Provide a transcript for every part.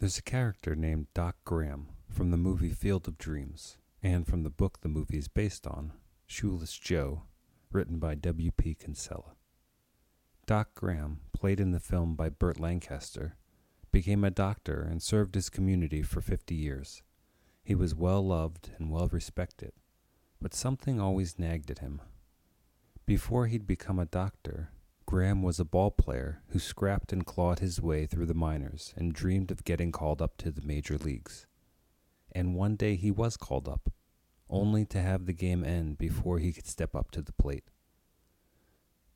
There's a character named Doc Graham from the movie Field of Dreams and from the book the movie is based on, Shoeless Joe, written by W.P. Kinsella. Doc Graham, played in the film by Burt Lancaster, became a doctor and served his community for 50 years. He was well loved and well respected, but something always nagged at him. Before he'd become a doctor, Graham was a ball player who scrapped and clawed his way through the minors and dreamed of getting called up to the major leagues. And one day he was called up, only to have the game end before he could step up to the plate.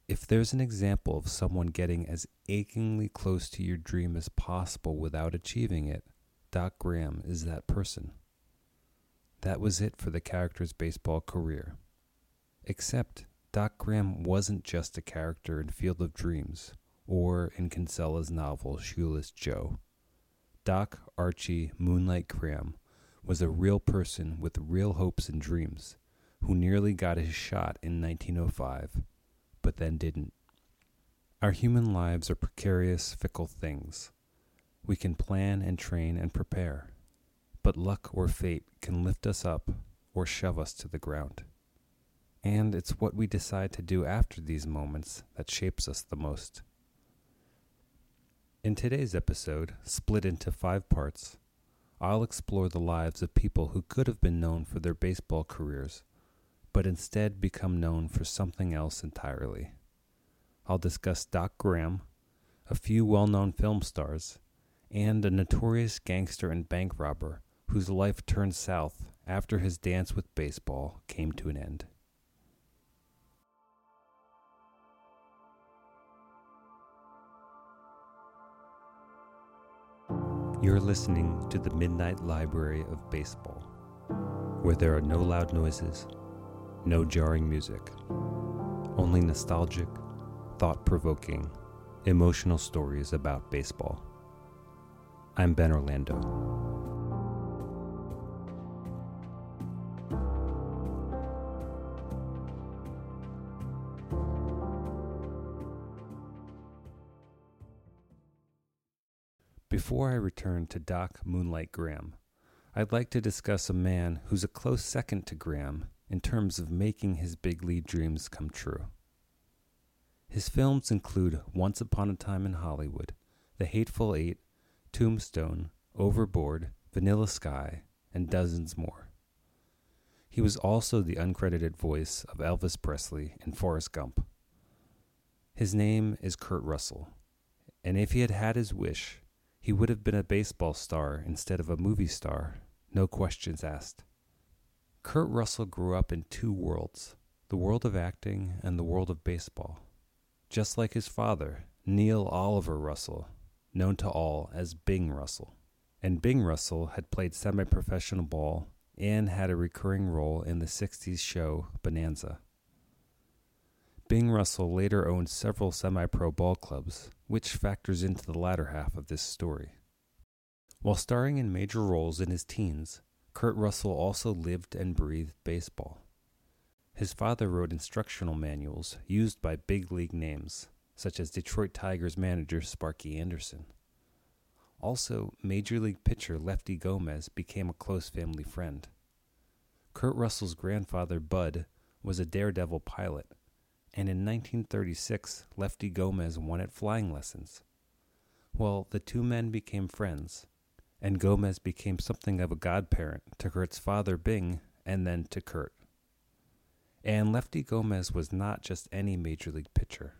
If there's an example of someone getting as achingly close to your dream as possible without achieving it, Doc Graham is that person. That was it for the character's baseball career. Except Doc Graham wasn't just a character in Field of Dreams or in Kinsella's novel Shoeless Joe. Doc Archie Moonlight Graham was a real person with real hopes and dreams who nearly got his shot in 1905, but then didn't. Our human lives are precarious, fickle things. We can plan and train and prepare, but luck or fate can lift us up or shove us to the ground. And it's what we decide to do after these moments that shapes us the most. In today's episode, split into five parts, I'll explore the lives of people who could have been known for their baseball careers, but instead become known for something else entirely. I'll discuss Doc Graham, a few well known film stars, and a notorious gangster and bank robber whose life turned south after his dance with baseball came to an end. You're listening to the Midnight Library of Baseball, where there are no loud noises, no jarring music, only nostalgic, thought provoking, emotional stories about baseball. I'm Ben Orlando. Before I return to Doc Moonlight Graham, I'd like to discuss a man who's a close second to Graham in terms of making his big league dreams come true. His films include Once Upon a Time in Hollywood, The Hateful Eight, Tombstone, Overboard, Vanilla Sky, and dozens more. He was also the uncredited voice of Elvis Presley in Forrest Gump. His name is Kurt Russell, and if he had had his wish, he would have been a baseball star instead of a movie star, no questions asked. Kurt Russell grew up in two worlds the world of acting and the world of baseball. Just like his father, Neil Oliver Russell, known to all as Bing Russell. And Bing Russell had played semi professional ball and had a recurring role in the 60s show Bonanza. Bing Russell later owned several semi pro ball clubs, which factors into the latter half of this story. While starring in major roles in his teens, Kurt Russell also lived and breathed baseball. His father wrote instructional manuals used by big league names, such as Detroit Tigers manager Sparky Anderson. Also, Major League pitcher Lefty Gomez became a close family friend. Kurt Russell's grandfather, Bud, was a daredevil pilot and in 1936 Lefty Gomez won wanted flying lessons. Well, the two men became friends, and Gomez became something of a godparent to Kurt's father Bing and then to Kurt. And Lefty Gomez was not just any major league pitcher.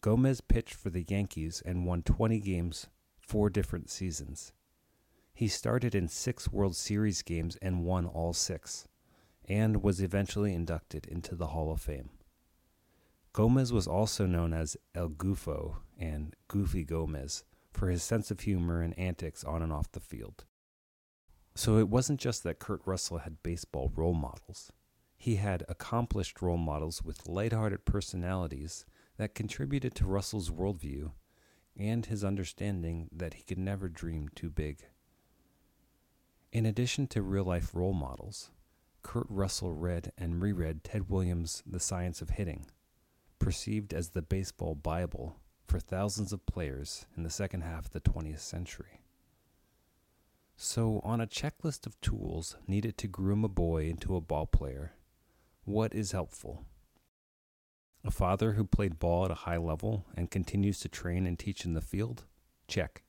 Gomez pitched for the Yankees and won 20 games four different seasons. He started in six World Series games and won all six, and was eventually inducted into the Hall of Fame. Gomez was also known as El Goofo and Goofy Gomez for his sense of humor and antics on and off the field. So it wasn't just that Kurt Russell had baseball role models. He had accomplished role models with lighthearted personalities that contributed to Russell's worldview and his understanding that he could never dream too big. In addition to real life role models, Kurt Russell read and reread Ted Williams' The Science of Hitting perceived as the baseball Bible for thousands of players in the second half of the 20th century. So, on a checklist of tools needed to groom a boy into a ball player, what is helpful? A father who played ball at a high level and continues to train and teach in the field? Check.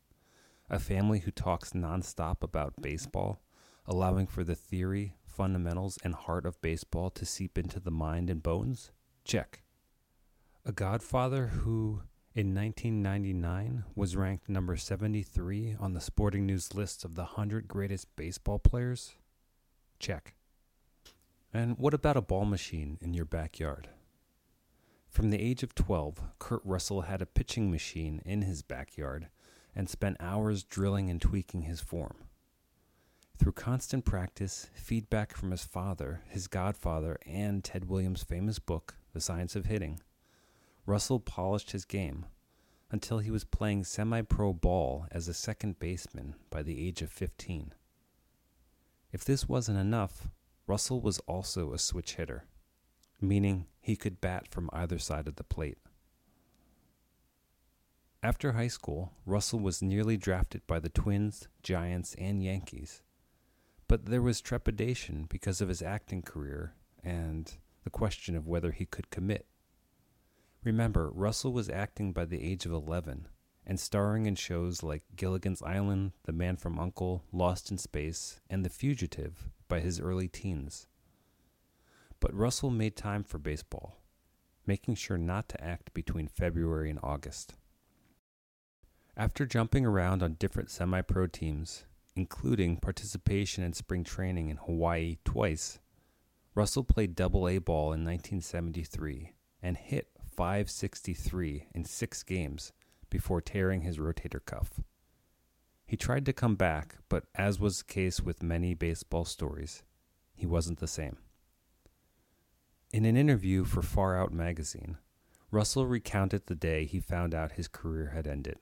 A family who talks nonstop about baseball, allowing for the theory, fundamentals, and heart of baseball to seep into the mind and bones? Check. A godfather who, in 1999, was ranked number 73 on the Sporting News list of the 100 greatest baseball players? Check. And what about a ball machine in your backyard? From the age of 12, Kurt Russell had a pitching machine in his backyard and spent hours drilling and tweaking his form. Through constant practice, feedback from his father, his godfather, and Ted Williams' famous book, The Science of Hitting, Russell polished his game until he was playing semi pro ball as a second baseman by the age of 15. If this wasn't enough, Russell was also a switch hitter, meaning he could bat from either side of the plate. After high school, Russell was nearly drafted by the Twins, Giants, and Yankees. But there was trepidation because of his acting career and the question of whether he could commit. Remember, Russell was acting by the age of 11 and starring in shows like Gilligan's Island, The Man from Uncle, Lost in Space, and The Fugitive by his early teens. But Russell made time for baseball, making sure not to act between February and August. After jumping around on different semi pro teams, including participation in spring training in Hawaii twice, Russell played double A ball in 1973 and hit 563 in six games before tearing his rotator cuff. He tried to come back, but as was the case with many baseball stories, he wasn't the same. In an interview for Far Out magazine, Russell recounted the day he found out his career had ended.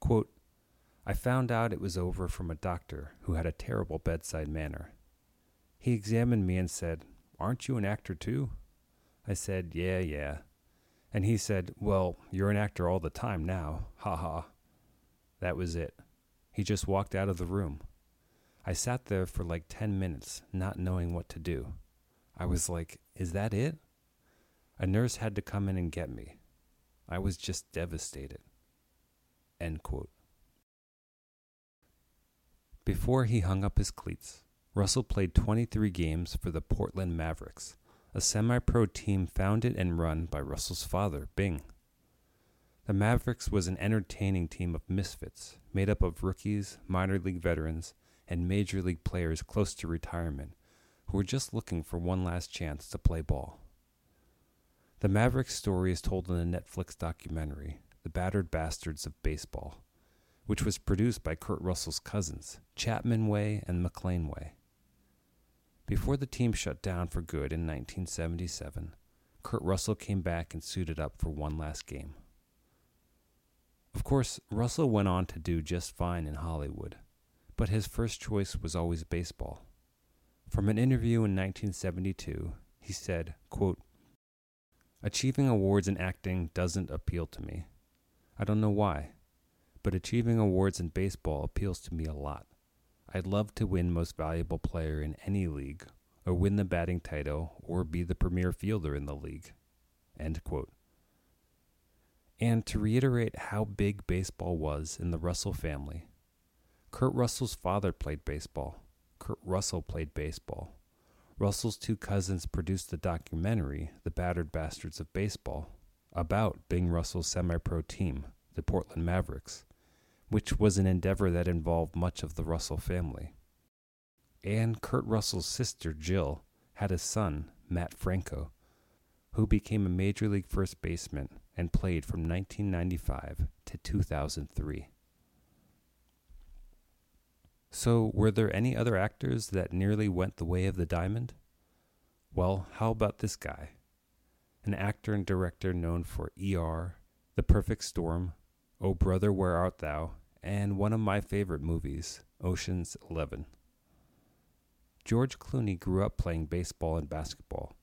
Quote, I found out it was over from a doctor who had a terrible bedside manner. He examined me and said, Aren't you an actor too? I said, Yeah, yeah. And he said, Well, you're an actor all the time now. Ha ha. That was it. He just walked out of the room. I sat there for like 10 minutes, not knowing what to do. I was like, Is that it? A nurse had to come in and get me. I was just devastated. End quote. Before he hung up his cleats, Russell played 23 games for the Portland Mavericks, a semi pro team founded and run by Russell's father, Bing. The Mavericks was an entertaining team of misfits made up of rookies, minor league veterans, and major league players close to retirement who were just looking for one last chance to play ball. The Mavericks story is told in the Netflix documentary, the Battered Bastards of Baseball, which was produced by Kurt Russell's cousins, Chapman Way and McLean Way. Before the team shut down for good in 1977, Kurt Russell came back and suited up for one last game. Of course, Russell went on to do just fine in Hollywood, but his first choice was always baseball. From an interview in 1972, he said, quote, Achieving awards in acting doesn't appeal to me. I don't know why, but achieving awards in baseball appeals to me a lot. I'd love to win Most Valuable Player in any league, or win the batting title, or be the premier fielder in the league. End quote. And to reiterate how big baseball was in the Russell family, Kurt Russell's father played baseball. Kurt Russell played baseball. Russell's two cousins produced the documentary, The Battered Bastards of Baseball, about Bing Russell's semi pro team, the Portland Mavericks, which was an endeavor that involved much of the Russell family. And Kurt Russell's sister, Jill, had a son, Matt Franco, who became a major league first baseman and played from 1995 to 2003. So, were there any other actors that nearly went the way of the diamond? Well, how about this guy? an actor and director known for ER, The Perfect Storm, Oh Brother, Where Art Thou, and one of my favorite movies, Ocean's Eleven. George Clooney grew up playing baseball and basketball,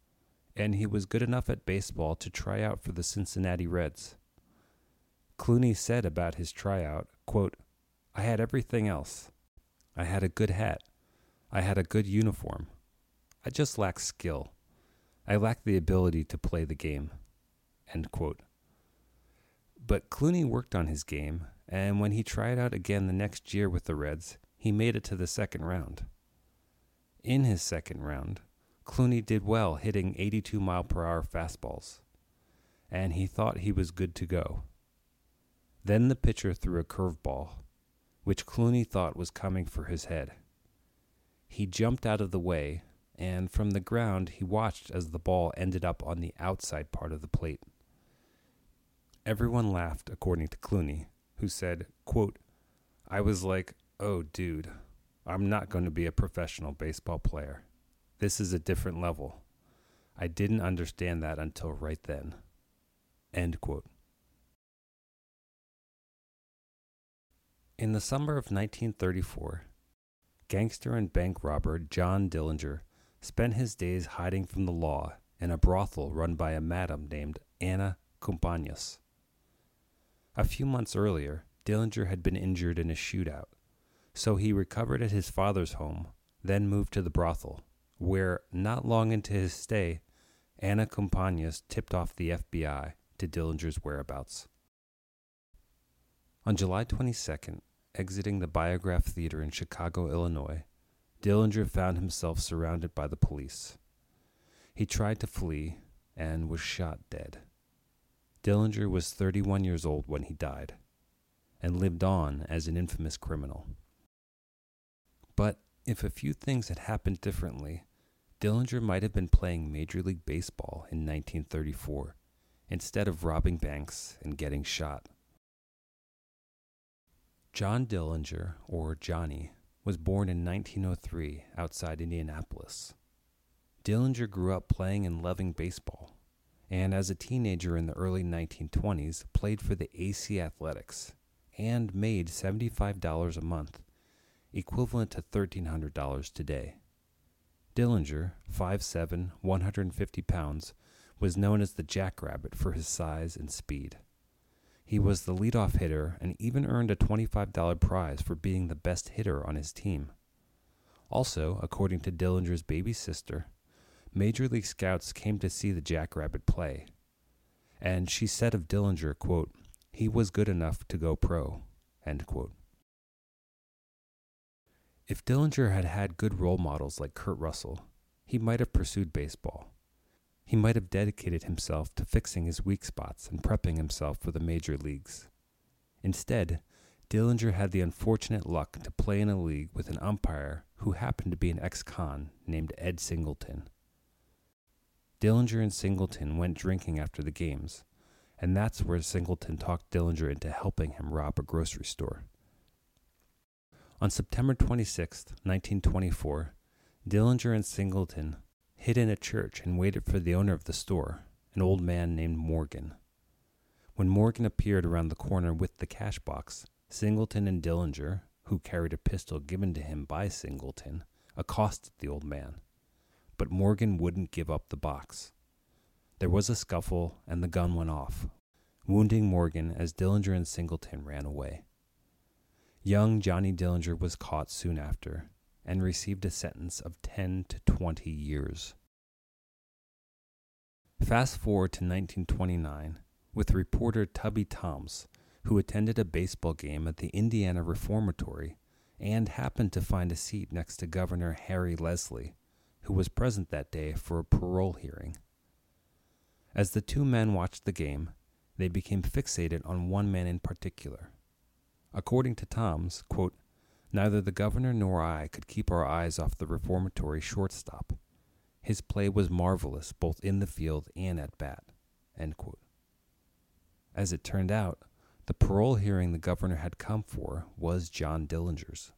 and he was good enough at baseball to try out for the Cincinnati Reds. Clooney said about his tryout, quote, I had everything else. I had a good hat. I had a good uniform. I just lacked skill. I lacked the ability to play the game. But Clooney worked on his game, and when he tried out again the next year with the Reds, he made it to the second round. In his second round, Clooney did well hitting 82 mile per hour fastballs, and he thought he was good to go. Then the pitcher threw a curveball, which Clooney thought was coming for his head. He jumped out of the way, and from the ground he watched as the ball ended up on the outside part of the plate. Everyone laughed, according to Clooney, who said, quote, I was like, oh, dude, I'm not going to be a professional baseball player. This is a different level. I didn't understand that until right then. End quote. In the summer of 1934, gangster and bank robber John Dillinger spent his days hiding from the law in a brothel run by a madam named Anna Cumpanas. A few months earlier, Dillinger had been injured in a shootout, so he recovered at his father's home, then moved to the brothel where, not long into his stay, Anna Cumpanas tipped off the FBI to Dillinger's whereabouts. On July 22nd, exiting the Biograph Theater in Chicago, Illinois, Dillinger found himself surrounded by the police. He tried to flee and was shot dead. Dillinger was 31 years old when he died and lived on as an infamous criminal. But if a few things had happened differently, Dillinger might have been playing Major League Baseball in 1934 instead of robbing banks and getting shot. John Dillinger, or Johnny, was born in 1903 outside Indianapolis. Dillinger grew up playing and loving baseball, and as a teenager in the early 1920s played for the AC Athletics and made $75 a month, equivalent to $1,300 today. Dillinger, 5'7, 150 pounds, was known as the Jackrabbit for his size and speed. He was the leadoff hitter and even earned a $25 prize for being the best hitter on his team. Also, according to Dillinger's baby sister, Major League scouts came to see the Jackrabbit play. And she said of Dillinger, quote, he was good enough to go pro. If Dillinger had had good role models like Kurt Russell, he might have pursued baseball. He might have dedicated himself to fixing his weak spots and prepping himself for the major leagues. Instead, Dillinger had the unfortunate luck to play in a league with an umpire who happened to be an ex con named Ed Singleton. Dillinger and Singleton went drinking after the games, and that's where Singleton talked Dillinger into helping him rob a grocery store. On September 26, 1924, Dillinger and Singleton hid in a church and waited for the owner of the store, an old man named Morgan. When Morgan appeared around the corner with the cash box, Singleton and Dillinger, who carried a pistol given to him by Singleton, accosted the old man. But Morgan wouldn't give up the box. There was a scuffle, and the gun went off, wounding Morgan as Dillinger and Singleton ran away. Young Johnny Dillinger was caught soon after and received a sentence of 10 to 20 years. Fast forward to 1929 with reporter Tubby Toms, who attended a baseball game at the Indiana Reformatory and happened to find a seat next to Governor Harry Leslie, who was present that day for a parole hearing. As the two men watched the game, they became fixated on one man in particular. According to Toms, quote, neither the governor nor I could keep our eyes off the reformatory shortstop. His play was marvelous both in the field and at bat. As it turned out, the parole hearing the governor had come for was John Dillinger's.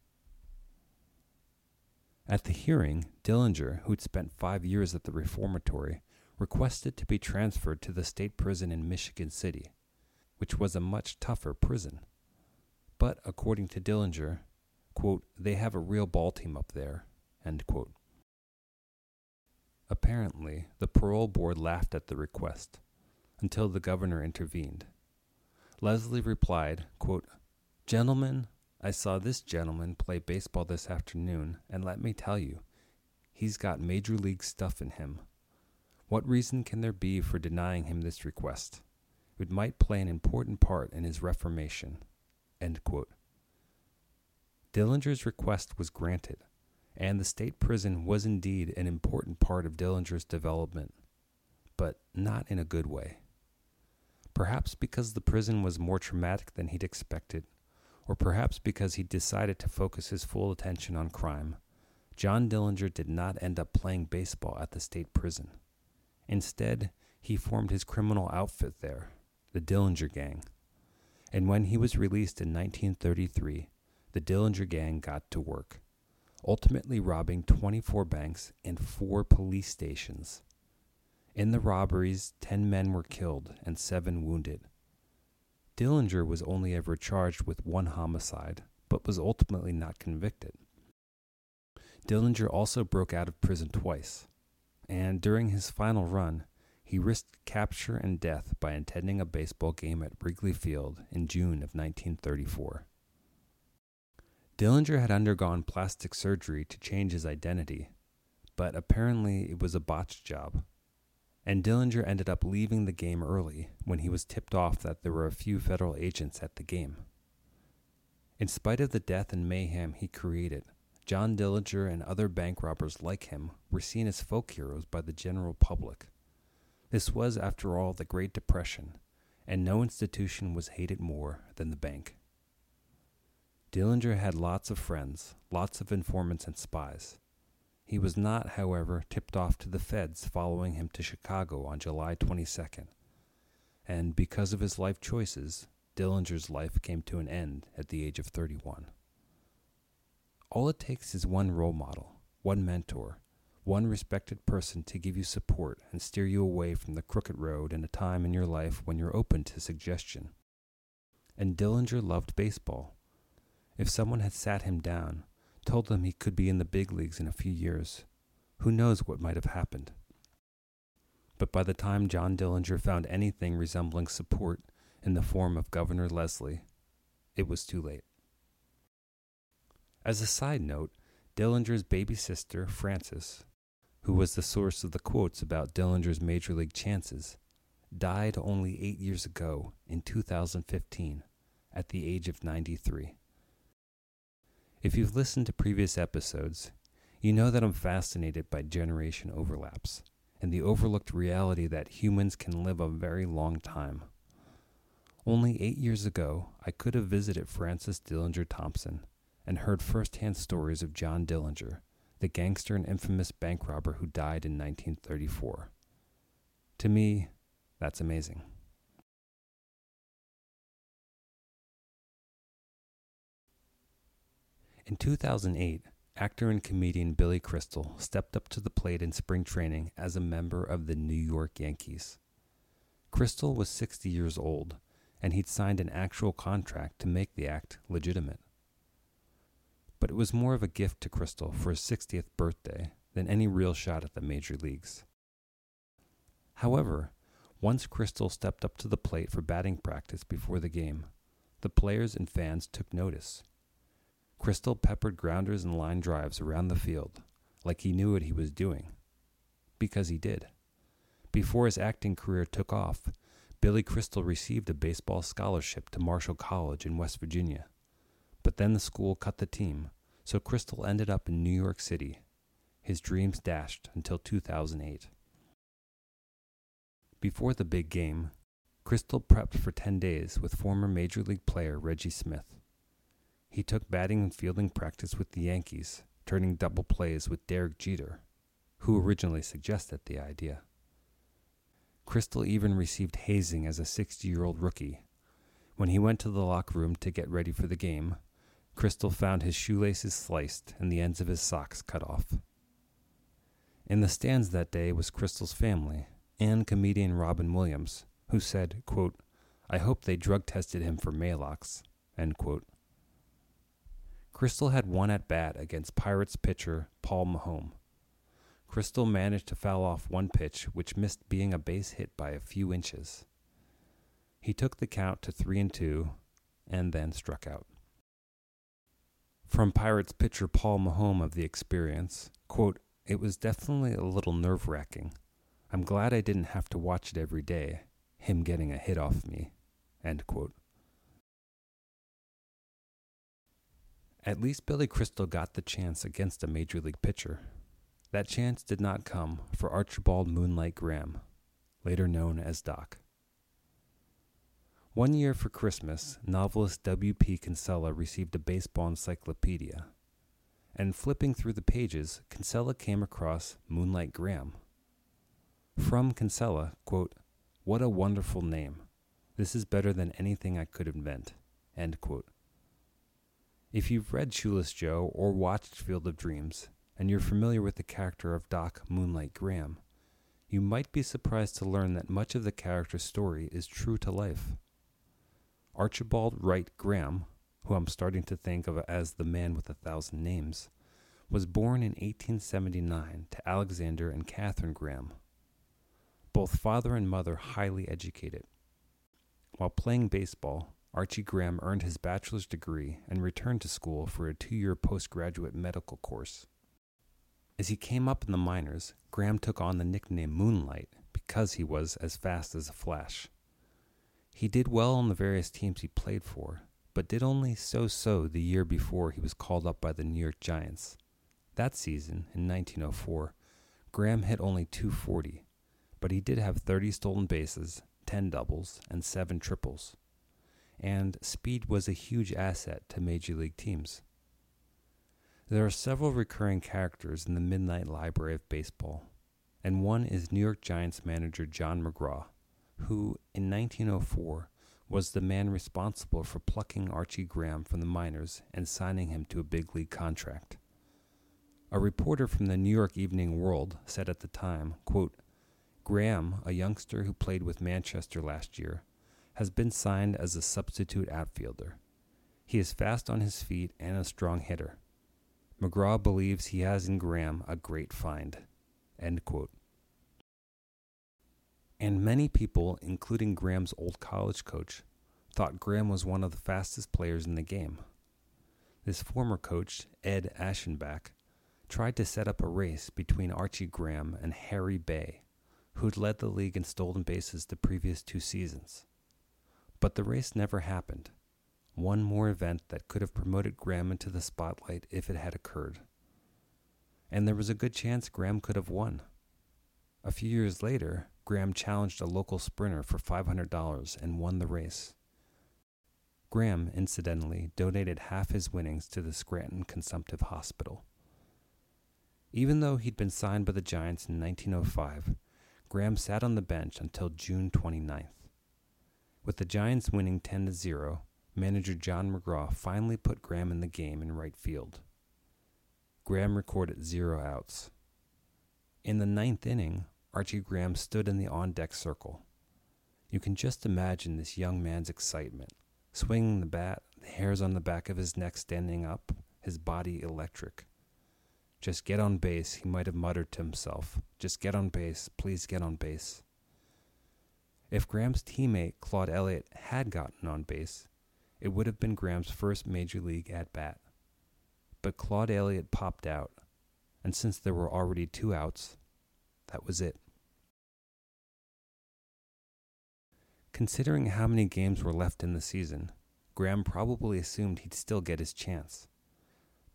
At the hearing, Dillinger, who'd spent five years at the reformatory, requested to be transferred to the state prison in Michigan City, which was a much tougher prison. But according to Dillinger, quote, they have a real ball team up there, end quote. Apparently, the parole board laughed at the request until the governor intervened. Leslie replied, quote, Gentlemen, I saw this gentleman play baseball this afternoon, and let me tell you, he's got major league stuff in him. What reason can there be for denying him this request? It might play an important part in his reformation. Dillinger's request was granted, and the state prison was indeed an important part of Dillinger's development, but not in a good way. Perhaps because the prison was more traumatic than he'd expected, or perhaps because he decided to focus his full attention on crime, John Dillinger did not end up playing baseball at the state prison. Instead, he formed his criminal outfit there, the Dillinger Gang. And when he was released in 1933, the Dillinger Gang got to work, ultimately robbing 24 banks and four police stations. In the robberies, 10 men were killed and 7 wounded. Dillinger was only ever charged with one homicide, but was ultimately not convicted. Dillinger also broke out of prison twice, and during his final run, he risked capture and death by attending a baseball game at Wrigley Field in June of 1934. Dillinger had undergone plastic surgery to change his identity, but apparently it was a botched job. And Dillinger ended up leaving the game early when he was tipped off that there were a few federal agents at the game. In spite of the death and mayhem he created, John Dillinger and other bank robbers like him were seen as folk heroes by the general public. This was, after all, the Great Depression, and no institution was hated more than the bank. Dillinger had lots of friends, lots of informants and spies. He was not, however, tipped off to the feds following him to Chicago on July 22nd. And because of his life choices, Dillinger's life came to an end at the age of 31. All it takes is one role model, one mentor, one respected person to give you support and steer you away from the crooked road in a time in your life when you're open to suggestion. And Dillinger loved baseball. If someone had sat him down, told him he could be in the big leagues in a few years, who knows what might have happened. But by the time John Dillinger found anything resembling support in the form of Governor Leslie, it was too late. As a side note, Dillinger's baby sister, Frances, who was the source of the quotes about Dillinger's major league chances, died only eight years ago in 2015 at the age of 93. If you've listened to previous episodes, you know that I'm fascinated by generation overlaps and the overlooked reality that humans can live a very long time. Only eight years ago, I could have visited Frances Dillinger Thompson and heard firsthand stories of John Dillinger, the gangster and infamous bank robber who died in 1934. To me, that's amazing. In 2008, actor and comedian Billy Crystal stepped up to the plate in spring training as a member of the New York Yankees. Crystal was 60 years old, and he'd signed an actual contract to make the act legitimate. But it was more of a gift to Crystal for his 60th birthday than any real shot at the major leagues. However, once Crystal stepped up to the plate for batting practice before the game, the players and fans took notice. Crystal peppered grounders and line drives around the field like he knew what he was doing. Because he did. Before his acting career took off, Billy Crystal received a baseball scholarship to Marshall College in West Virginia. But then the school cut the team, so Crystal ended up in New York City, his dreams dashed until 2008. Before the big game, Crystal prepped for 10 days with former Major League player Reggie Smith. He took batting and fielding practice with the Yankees, turning double plays with Derek Jeter, who originally suggested the idea. Crystal even received hazing as a 60 year old rookie. When he went to the locker room to get ready for the game, Crystal found his shoelaces sliced and the ends of his socks cut off. In the stands that day was Crystal's family and comedian Robin Williams, who said, quote, I hope they drug tested him for Maalox, end quote. Crystal had one at bat against Pirates pitcher Paul Maholm. Crystal managed to foul off one pitch which missed being a base hit by a few inches. He took the count to 3 and 2 and then struck out. From Pirates pitcher Paul Maholm of the experience, quote, It was definitely a little nerve wracking. I'm glad I didn't have to watch it every day, him getting a hit off me. End quote. At least Billy Crystal got the chance against a major league pitcher. That chance did not come for Archibald Moonlight Graham, later known as Doc. One year for Christmas, novelist W.P. Kinsella received a baseball encyclopedia. And flipping through the pages, Kinsella came across Moonlight Graham. From Kinsella, quote, What a wonderful name. This is better than anything I could invent. End quote. If you've read Shoeless Joe or watched Field of Dreams, and you're familiar with the character of Doc Moonlight Graham, you might be surprised to learn that much of the character's story is true to life. Archibald Wright Graham, who I'm starting to think of as the man with a thousand names, was born in 1879 to Alexander and Catherine Graham. Both father and mother highly educated. While playing baseball, Archie Graham earned his bachelor's degree and returned to school for a two year postgraduate medical course. As he came up in the minors, Graham took on the nickname Moonlight because he was as fast as a flash. He did well on the various teams he played for, but did only so so the year before he was called up by the New York Giants. That season, in 1904, Graham hit only 240, but he did have 30 stolen bases, 10 doubles, and 7 triples. And speed was a huge asset to major league teams. There are several recurring characters in the Midnight Library of Baseball, and one is New York Giants manager John McGraw who, in 1904, was the man responsible for plucking Archie Graham from the minors and signing him to a big league contract. A reporter from the New York Evening World said at the time, quote, Graham, a youngster who played with Manchester last year, has been signed as a substitute outfielder. He is fast on his feet and a strong hitter. McGraw believes he has in Graham a great find. And many people, including Graham's old college coach, thought Graham was one of the fastest players in the game. This former coach, Ed Aschenbach, tried to set up a race between Archie Graham and Harry Bay, who'd led the league in stolen bases the previous two seasons. But the race never happened. One more event that could have promoted Graham into the spotlight if it had occurred. And there was a good chance Graham could have won. A few years later, Graham challenged a local sprinter for $500 and won the race. Graham, incidentally, donated half his winnings to the Scranton Consumptive Hospital. Even though he'd been signed by the Giants in 1905, Graham sat on the bench until June 29th. With the Giants winning 10 to 0, manager John McGraw finally put Graham in the game in right field. Graham recorded zero outs. In the ninth inning, Archie Graham stood in the on deck circle. You can just imagine this young man's excitement, swinging the bat, the hairs on the back of his neck standing up, his body electric. Just get on base, he might have muttered to himself. Just get on base, please get on base. If Graham's teammate Claude Elliott had gotten on base, it would have been Graham's first major league at bat. But Claude Elliott popped out, and since there were already two outs, that was it. Considering how many games were left in the season, Graham probably assumed he'd still get his chance.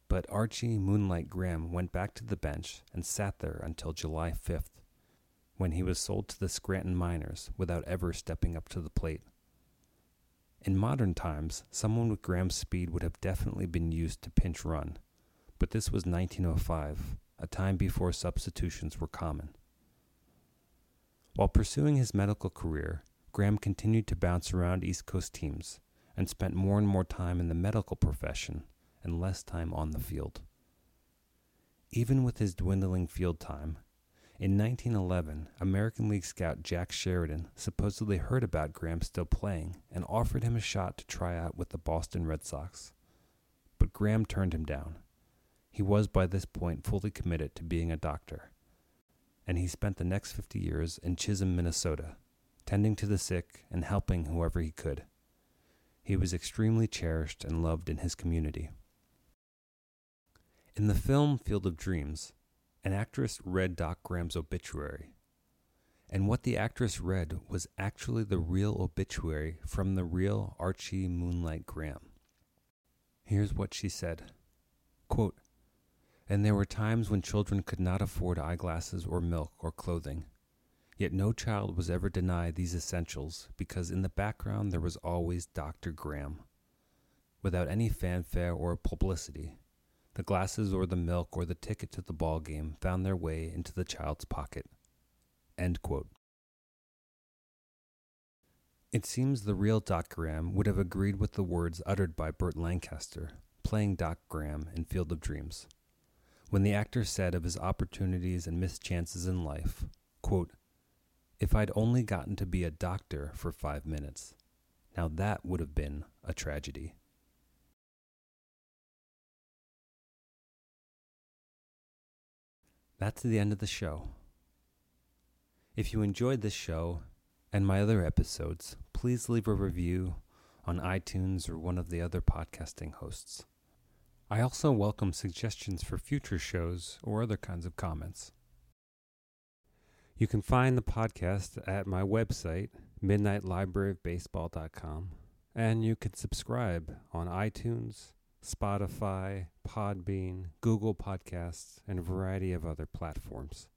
But Archie Moonlight Graham went back to the bench and sat there until July 5th, when he was sold to the Scranton Miners without ever stepping up to the plate. In modern times, someone with Graham's speed would have definitely been used to pinch run, but this was 1905, a time before substitutions were common. While pursuing his medical career, Graham continued to bounce around East Coast teams and spent more and more time in the medical profession and less time on the field. Even with his dwindling field time, in 1911, American League scout Jack Sheridan supposedly heard about Graham still playing and offered him a shot to try out with the Boston Red Sox. But Graham turned him down. He was by this point fully committed to being a doctor and he spent the next 50 years in Chisholm, Minnesota, tending to the sick and helping whoever he could. He was extremely cherished and loved in his community. In the film Field of Dreams, an actress read Doc Graham's obituary. And what the actress read was actually the real obituary from the real Archie Moonlight Graham. Here's what she said Quote, And there were times when children could not afford eyeglasses or milk or clothing. Yet no child was ever denied these essentials because in the background there was always Dr. Graham. Without any fanfare or publicity, the glasses or the milk or the ticket to the ball game found their way into the child's pocket. It seems the real Doc Graham would have agreed with the words uttered by Burt Lancaster, playing Doc Graham in Field of Dreams, when the actor said of his opportunities and mischances in life, quote, If I'd only gotten to be a doctor for five minutes, now that would have been a tragedy. That's the end of the show. If you enjoyed this show and my other episodes, please leave a review on iTunes or one of the other podcasting hosts. I also welcome suggestions for future shows or other kinds of comments. You can find the podcast at my website, midnightlibraryofbaseball.com, and you can subscribe on iTunes, Spotify, Podbean, Google Podcasts, and a variety of other platforms.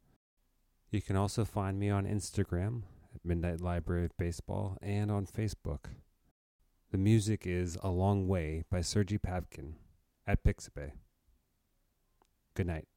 You can also find me on Instagram at Midnight Library of Baseball and on Facebook. The music is A Long Way by Sergei Pavkin at Pixabay. Good night.